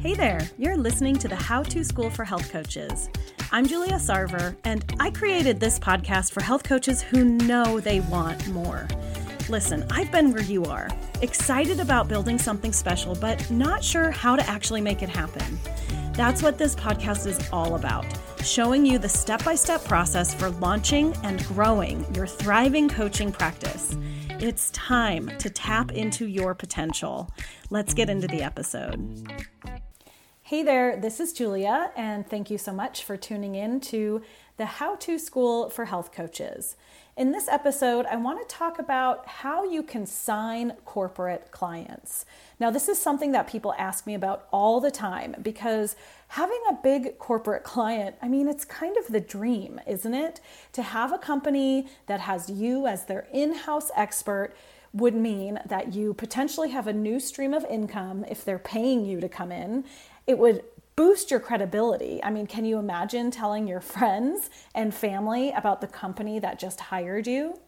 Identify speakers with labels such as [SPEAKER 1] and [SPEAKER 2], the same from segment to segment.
[SPEAKER 1] Hey there, you're listening to the How to School for Health Coaches. I'm Julia Sarver, and I created this podcast for health coaches who know they want more. Listen, I've been where you are, excited about building something special, but not sure how to actually make it happen. That's what this podcast is all about showing you the step by step process for launching and growing your thriving coaching practice. It's time to tap into your potential. Let's get into the episode. Hey there, this is Julia, and thank you so much for tuning in to the How to School for Health Coaches. In this episode, I want to talk about how you can sign corporate clients. Now, this is something that people ask me about all the time because having a big corporate client, I mean, it's kind of the dream, isn't it? To have a company that has you as their in house expert would mean that you potentially have a new stream of income if they're paying you to come in. It would boost your credibility. I mean, can you imagine telling your friends and family about the company that just hired you?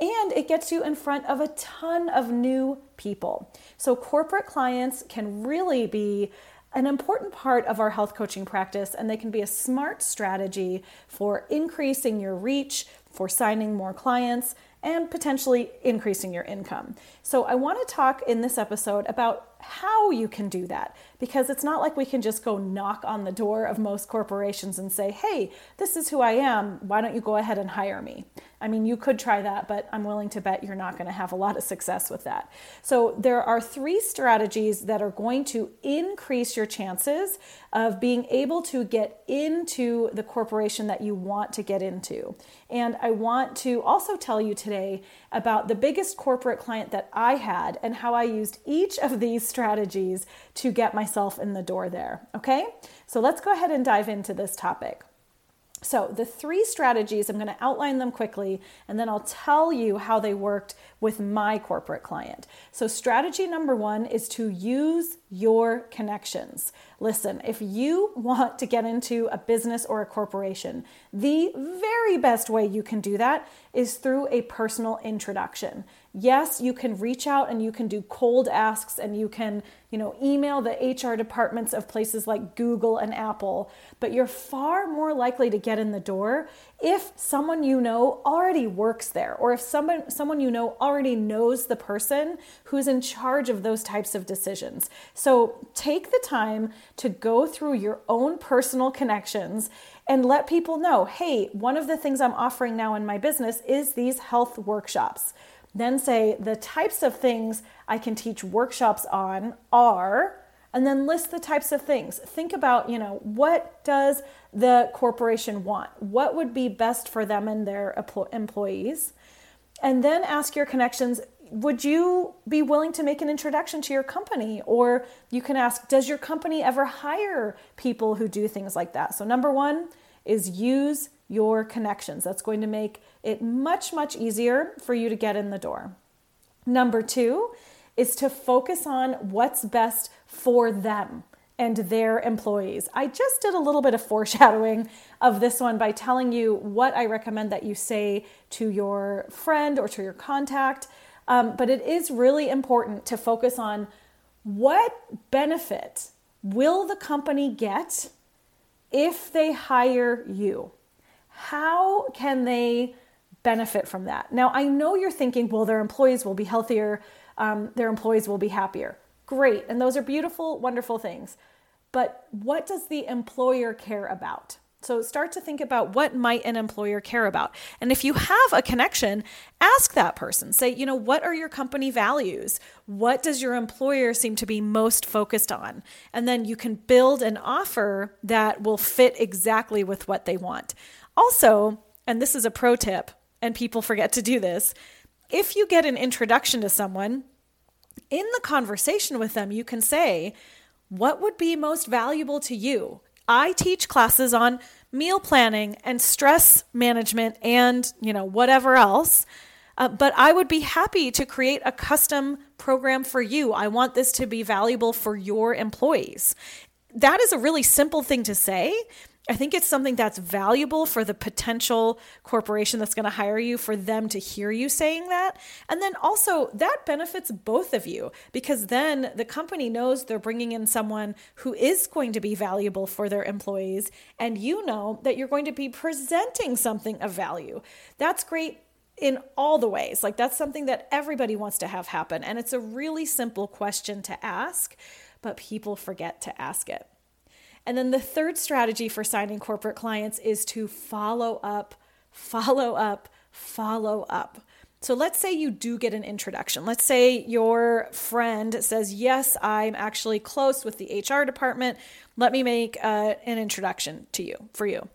[SPEAKER 1] And it gets you in front of a ton of new people. So, corporate clients can really be an important part of our health coaching practice, and they can be a smart strategy for increasing your reach, for signing more clients, and potentially increasing your income. So, I want to talk in this episode about how you can do that because it's not like we can just go knock on the door of most corporations and say, hey, this is who I am. Why don't you go ahead and hire me? I mean, you could try that, but I'm willing to bet you're not going to have a lot of success with that. So, there are three strategies that are going to increase your chances of being able to get into the corporation that you want to get into. And I want to also tell you today about the biggest corporate client that I had and how I used each of these strategies to get myself in the door there. Okay, so let's go ahead and dive into this topic. So, the three strategies, I'm going to outline them quickly and then I'll tell you how they worked with my corporate client. So, strategy number one is to use your connections. Listen, if you want to get into a business or a corporation, the very best way you can do that is through a personal introduction. Yes, you can reach out and you can do cold asks and you can, you know, email the HR departments of places like Google and Apple, but you're far more likely to get in the door if someone you know already works there or if someone someone you know already knows the person who's in charge of those types of decisions. So, take the time to go through your own personal connections and let people know, "Hey, one of the things I'm offering now in my business is these health workshops." Then say the types of things I can teach workshops on are, and then list the types of things. Think about, you know, what does the corporation want? What would be best for them and their employees? And then ask your connections, would you be willing to make an introduction to your company? Or you can ask, does your company ever hire people who do things like that? So, number one is use your connections. That's going to make it much, much easier for you to get in the door. Number two is to focus on what's best for them and their employees. I just did a little bit of foreshadowing of this one by telling you what I recommend that you say to your friend or to your contact. Um, but it is really important to focus on what benefit will the company get if they hire you? How can they benefit from that? Now, I know you're thinking, well, their employees will be healthier, um, their employees will be happier. Great. And those are beautiful, wonderful things. But what does the employer care about? So start to think about what might an employer care about. And if you have a connection, ask that person. Say, you know, what are your company values? What does your employer seem to be most focused on? And then you can build an offer that will fit exactly with what they want. Also, and this is a pro tip, and people forget to do this, if you get an introduction to someone, in the conversation with them, you can say, What would be most valuable to you? I teach classes on meal planning and stress management and, you know, whatever else. Uh, but I would be happy to create a custom program for you. I want this to be valuable for your employees. That is a really simple thing to say. I think it's something that's valuable for the potential corporation that's going to hire you for them to hear you saying that. And then also, that benefits both of you because then the company knows they're bringing in someone who is going to be valuable for their employees. And you know that you're going to be presenting something of value. That's great in all the ways. Like, that's something that everybody wants to have happen. And it's a really simple question to ask, but people forget to ask it. And then the third strategy for signing corporate clients is to follow up, follow up, follow up. So let's say you do get an introduction. Let's say your friend says, Yes, I'm actually close with the HR department. Let me make uh, an introduction to you for you.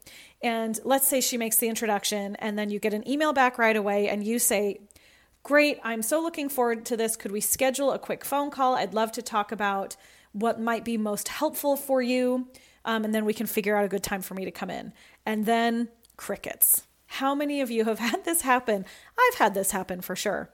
[SPEAKER 1] And let's say she makes the introduction, and then you get an email back right away, and you say, Great, I'm so looking forward to this. Could we schedule a quick phone call? I'd love to talk about what might be most helpful for you. Um, and then we can figure out a good time for me to come in. And then crickets. How many of you have had this happen? I've had this happen for sure.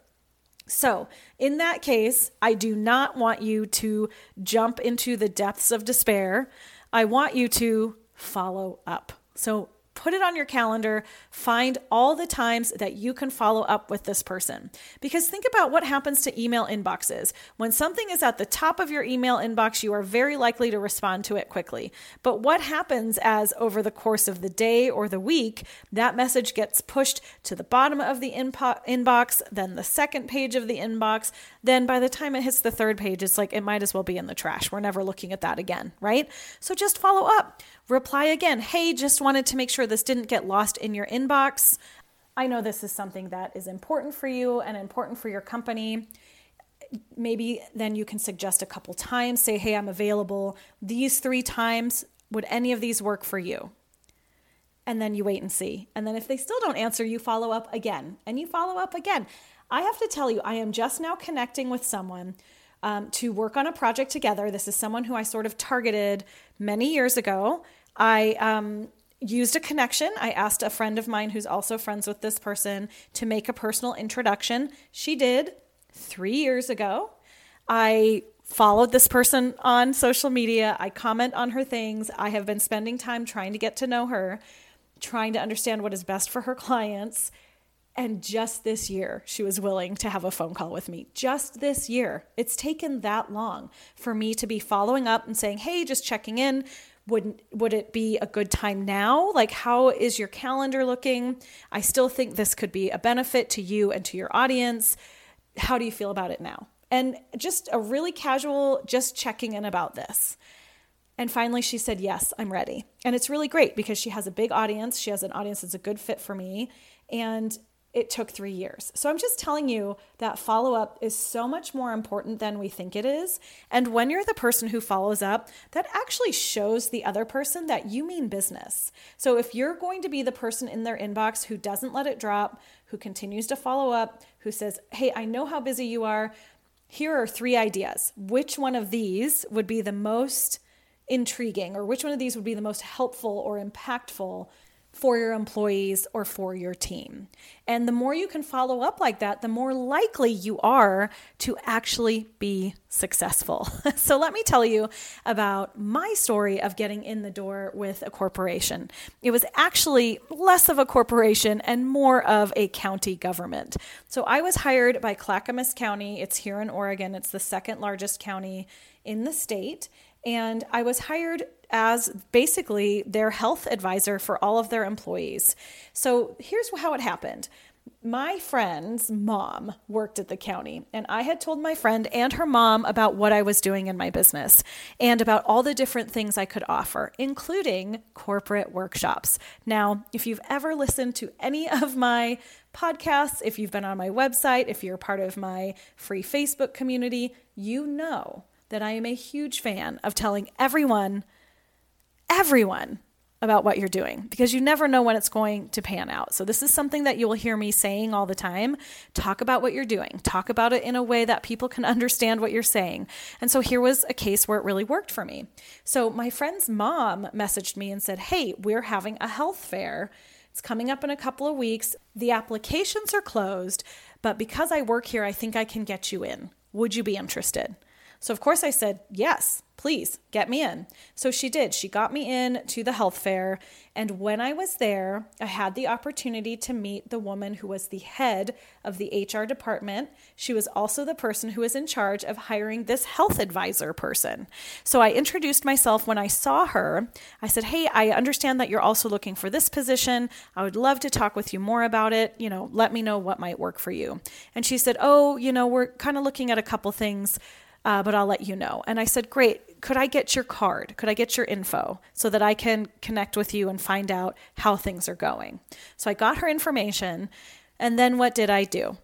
[SPEAKER 1] So, in that case, I do not want you to jump into the depths of despair. I want you to follow up. So, put it on your calendar, find all the times that you can follow up with this person. Because think about what happens to email inboxes. When something is at the top of your email inbox, you are very likely to respond to it quickly. But what happens as over the course of the day or the week, that message gets pushed to the bottom of the inbox, then the second page of the inbox, then by the time it hits the third page, it's like it might as well be in the trash. We're never looking at that again, right? So just follow up. Reply again. Hey, just wanted to make sure this didn't get lost in your inbox. I know this is something that is important for you and important for your company. Maybe then you can suggest a couple times, say, hey, I'm available these three times. Would any of these work for you? And then you wait and see. And then if they still don't answer, you follow up again and you follow up again. I have to tell you, I am just now connecting with someone um, to work on a project together. This is someone who I sort of targeted many years ago. I um, used a connection. I asked a friend of mine who's also friends with this person to make a personal introduction. She did three years ago. I followed this person on social media. I comment on her things. I have been spending time trying to get to know her, trying to understand what is best for her clients. And just this year, she was willing to have a phone call with me. Just this year. It's taken that long for me to be following up and saying, hey, just checking in. Would, would it be a good time now? Like, how is your calendar looking? I still think this could be a benefit to you and to your audience. How do you feel about it now? And just a really casual, just checking in about this. And finally, she said, Yes, I'm ready. And it's really great because she has a big audience. She has an audience that's a good fit for me. And it took three years. So I'm just telling you that follow up is so much more important than we think it is. And when you're the person who follows up, that actually shows the other person that you mean business. So if you're going to be the person in their inbox who doesn't let it drop, who continues to follow up, who says, Hey, I know how busy you are. Here are three ideas. Which one of these would be the most intriguing, or which one of these would be the most helpful or impactful for your employees or for your team. And the more you can follow up like that, the more likely you are to actually be successful. so, let me tell you about my story of getting in the door with a corporation. It was actually less of a corporation and more of a county government. So, I was hired by Clackamas County. It's here in Oregon, it's the second largest county in the state. And I was hired as basically their health advisor for all of their employees. So here's how it happened. My friend's mom worked at the county, and I had told my friend and her mom about what I was doing in my business and about all the different things I could offer, including corporate workshops. Now, if you've ever listened to any of my podcasts, if you've been on my website, if you're part of my free Facebook community, you know that I am a huge fan of telling everyone, everyone, about what you're doing because you never know when it's going to pan out. So, this is something that you will hear me saying all the time. Talk about what you're doing, talk about it in a way that people can understand what you're saying. And so, here was a case where it really worked for me. So, my friend's mom messaged me and said, Hey, we're having a health fair. It's coming up in a couple of weeks. The applications are closed, but because I work here, I think I can get you in. Would you be interested? So, of course, I said, Yes, please get me in. So she did. She got me in to the health fair. And when I was there, I had the opportunity to meet the woman who was the head of the HR department. She was also the person who was in charge of hiring this health advisor person. So I introduced myself when I saw her. I said, Hey, I understand that you're also looking for this position. I would love to talk with you more about it. You know, let me know what might work for you. And she said, Oh, you know, we're kind of looking at a couple things uh, but I'll let you know. And I said, Great. Could I get your card? Could I get your info so that I can connect with you and find out how things are going? So I got her information. And then what did I do?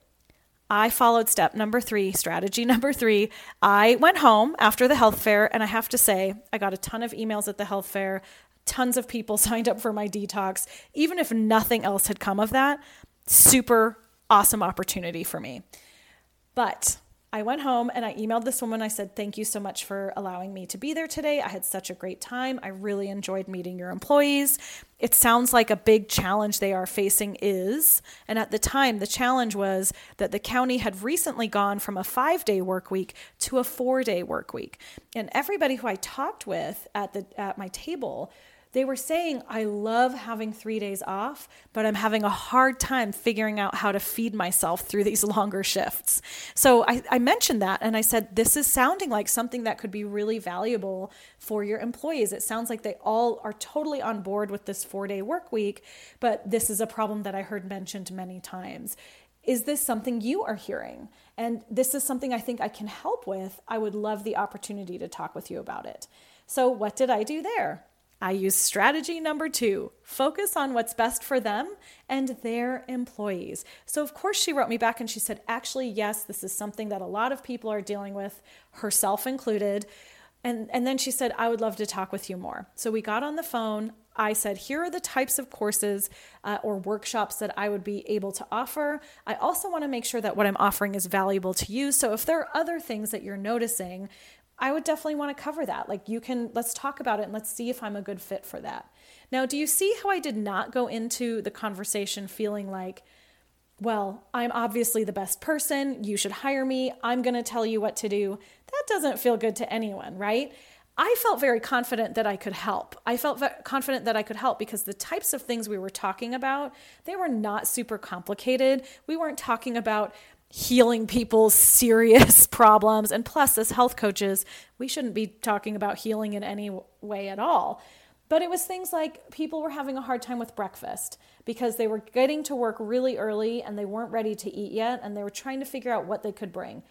[SPEAKER 1] I followed step number three, strategy number three. I went home after the health fair, and I have to say, I got a ton of emails at the health fair. Tons of people signed up for my detox. Even if nothing else had come of that, super awesome opportunity for me. But I went home and I emailed this woman. I said, Thank you so much for allowing me to be there today. I had such a great time. I really enjoyed meeting your employees. It sounds like a big challenge they are facing is. And at the time, the challenge was that the county had recently gone from a five day work week to a four day work week. And everybody who I talked with at, the, at my table they were saying, I love having three days off, but I'm having a hard time figuring out how to feed myself through these longer shifts. So I, I, mentioned that and I said, This is sounding like something that could be really valuable for your employees. It sounds like they all are totally on board with this four day work week, but this is a problem that I heard mentioned many times. Is this something you are hearing? And this is something I think I can help with. I would love the opportunity to talk with you about it. So, what did I do there? I use strategy number two focus on what's best for them and their employees. So, of course, she wrote me back and she said, actually, yes, this is something that a lot of people are dealing with, herself included. And, and then she said, I would love to talk with you more. So, we got on the phone. I said, here are the types of courses uh, or workshops that I would be able to offer. I also want to make sure that what I'm offering is valuable to you. So, if there are other things that you're noticing, I would definitely want to cover that. Like, you can, let's talk about it and let's see if I'm a good fit for that. Now, do you see how I did not go into the conversation feeling like, well, I'm obviously the best person. You should hire me. I'm going to tell you what to do. That doesn't feel good to anyone, right? I felt very confident that I could help. I felt confident that I could help because the types of things we were talking about, they were not super complicated. We weren't talking about healing people's serious problems. And plus, as health coaches, we shouldn't be talking about healing in any way at all. But it was things like people were having a hard time with breakfast because they were getting to work really early and they weren't ready to eat yet and they were trying to figure out what they could bring.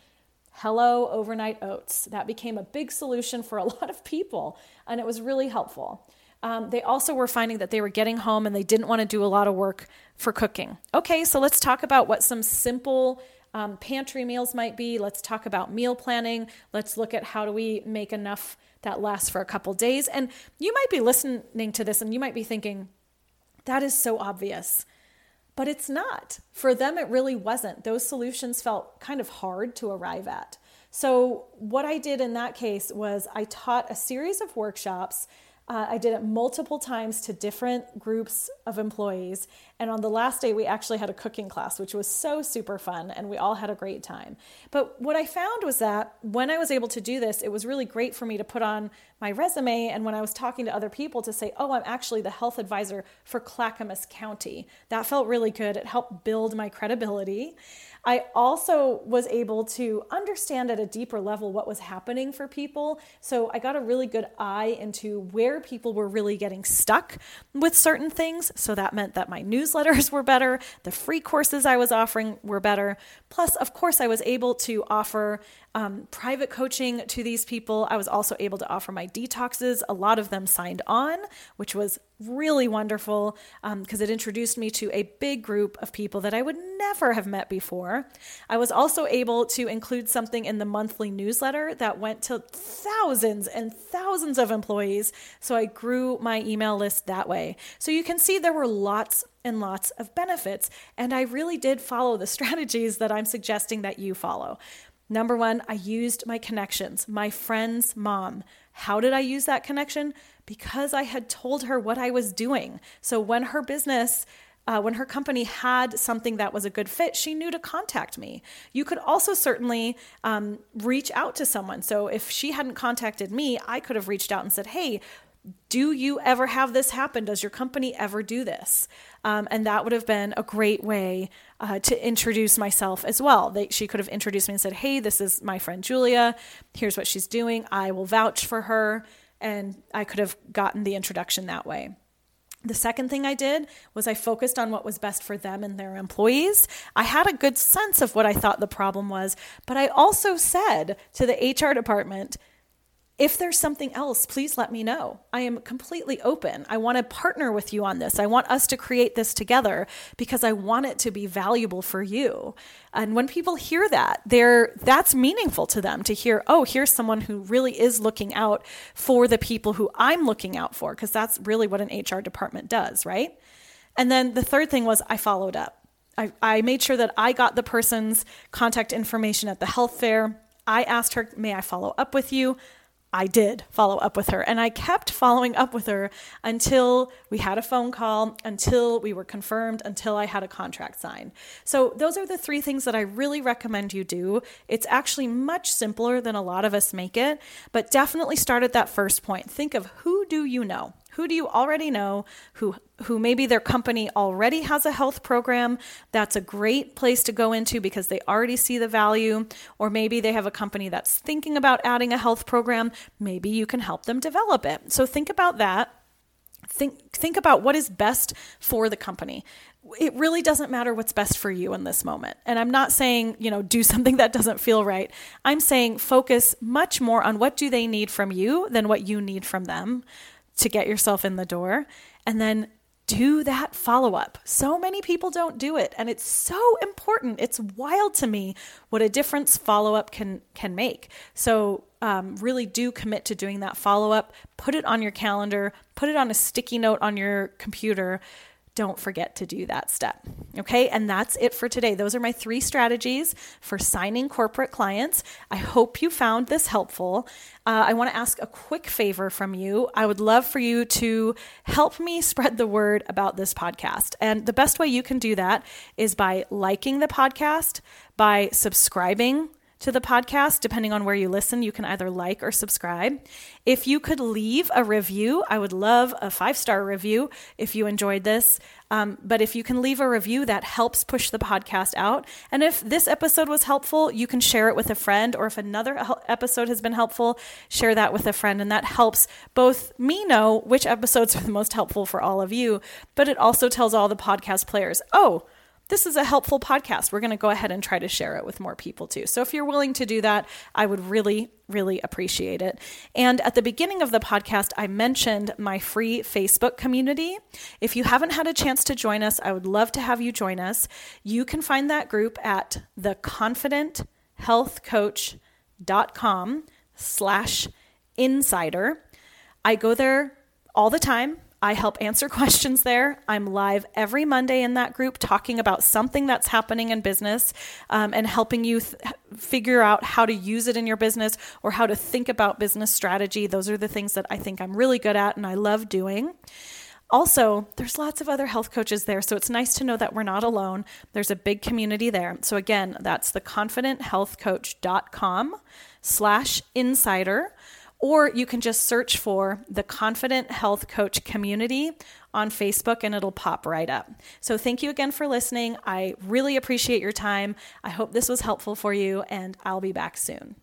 [SPEAKER 1] Hello, overnight oats. That became a big solution for a lot of people and it was really helpful. Um, they also were finding that they were getting home and they didn't want to do a lot of work for cooking. Okay, so let's talk about what some simple um, pantry meals might be. Let's talk about meal planning. Let's look at how do we make enough that lasts for a couple days. And you might be listening to this and you might be thinking, that is so obvious. But it's not. For them, it really wasn't. Those solutions felt kind of hard to arrive at. So, what I did in that case was I taught a series of workshops uh, I did it multiple times to different groups of employees. And on the last day, we actually had a cooking class, which was so super fun, and we all had a great time. But what I found was that when I was able to do this, it was really great for me to put on my resume. And when I was talking to other people, to say, oh, I'm actually the health advisor for Clackamas County. That felt really good. It helped build my credibility. I also was able to understand at a deeper level what was happening for people. So I got a really good eye into where people were really getting stuck with certain things. So that meant that my newsletters were better, the free courses I was offering were better. Plus, of course, I was able to offer um, private coaching to these people. I was also able to offer my detoxes. A lot of them signed on, which was really wonderful because um, it introduced me to a big group of people that I would never have met before. I was also able to include something in the monthly newsletter that went to thousands and thousands of employees. So I grew my email list that way. So you can see there were lots and lots of benefits. And I really did follow the strategies that I'm suggesting that you follow. Number one, I used my connections, my friend's mom. How did I use that connection? Because I had told her what I was doing. So when her business uh, when her company had something that was a good fit, she knew to contact me. You could also certainly um, reach out to someone. So if she hadn't contacted me, I could have reached out and said, Hey, do you ever have this happen? Does your company ever do this? Um, and that would have been a great way uh, to introduce myself as well. They, she could have introduced me and said, Hey, this is my friend Julia. Here's what she's doing. I will vouch for her. And I could have gotten the introduction that way. The second thing I did was I focused on what was best for them and their employees. I had a good sense of what I thought the problem was, but I also said to the HR department, if there's something else, please let me know. I am completely open. I want to partner with you on this. I want us to create this together because I want it to be valuable for you. And when people hear that, they're that's meaningful to them to hear, "Oh, here's someone who really is looking out for the people who I'm looking out for," because that's really what an HR department does, right? And then the third thing was I followed up. I, I made sure that I got the person's contact information at the health fair. I asked her, May I follow up with you? I did follow up with her. And I kept following up with her until we had a phone call, until we were confirmed, until I had a contract signed. So, those are the three things that I really recommend you do. It's actually much simpler than a lot of us make it, but definitely start at that first point. Think of who do you know? Who do you already know who who maybe their company already has a health program? That's a great place to go into because they already see the value or maybe they have a company that's thinking about adding a health program. Maybe you can help them develop it. So think about that. Think think about what is best for the company it really doesn't matter what's best for you in this moment. And I'm not saying, you know, do something that doesn't feel right. I'm saying focus much more on what do they need from you than what you need from them to get yourself in the door. And then do that follow up. So many people don't do it and it's so important. It's wild to me what a difference follow up can can make. So um, really do commit to doing that follow up. Put it on your calendar. Put it on a sticky note on your computer don't forget to do that step. Okay, and that's it for today. Those are my three strategies for signing corporate clients. I hope you found this helpful. Uh, I want to ask a quick favor from you. I would love for you to help me spread the word about this podcast. And the best way you can do that is by liking the podcast, by subscribing to the podcast, depending on where you listen, you can either like or subscribe. If you could leave a review, I would love a five star review if you enjoyed this. Um, but if you can leave a review, that helps push the podcast out. And if this episode was helpful, you can share it with a friend, or if another episode has been helpful, share that with a friend. And that helps both me know which episodes are the most helpful for all of you, but it also tells all the podcast players, oh, this is a helpful podcast. We're going to go ahead and try to share it with more people too. So if you're willing to do that, I would really, really appreciate it. And at the beginning of the podcast, I mentioned my free Facebook community. If you haven't had a chance to join us, I would love to have you join us. You can find that group at theconfidenthealthcoach.com slash insider. I go there all the time. I help answer questions there. I'm live every Monday in that group talking about something that's happening in business um, and helping you th- figure out how to use it in your business or how to think about business strategy. Those are the things that I think I'm really good at and I love doing. Also, there's lots of other health coaches there, so it's nice to know that we're not alone. There's a big community there. So again, that's theconfidenthealthcoach.com slash insider or you can just search for the Confident Health Coach Community on Facebook and it'll pop right up. So, thank you again for listening. I really appreciate your time. I hope this was helpful for you, and I'll be back soon.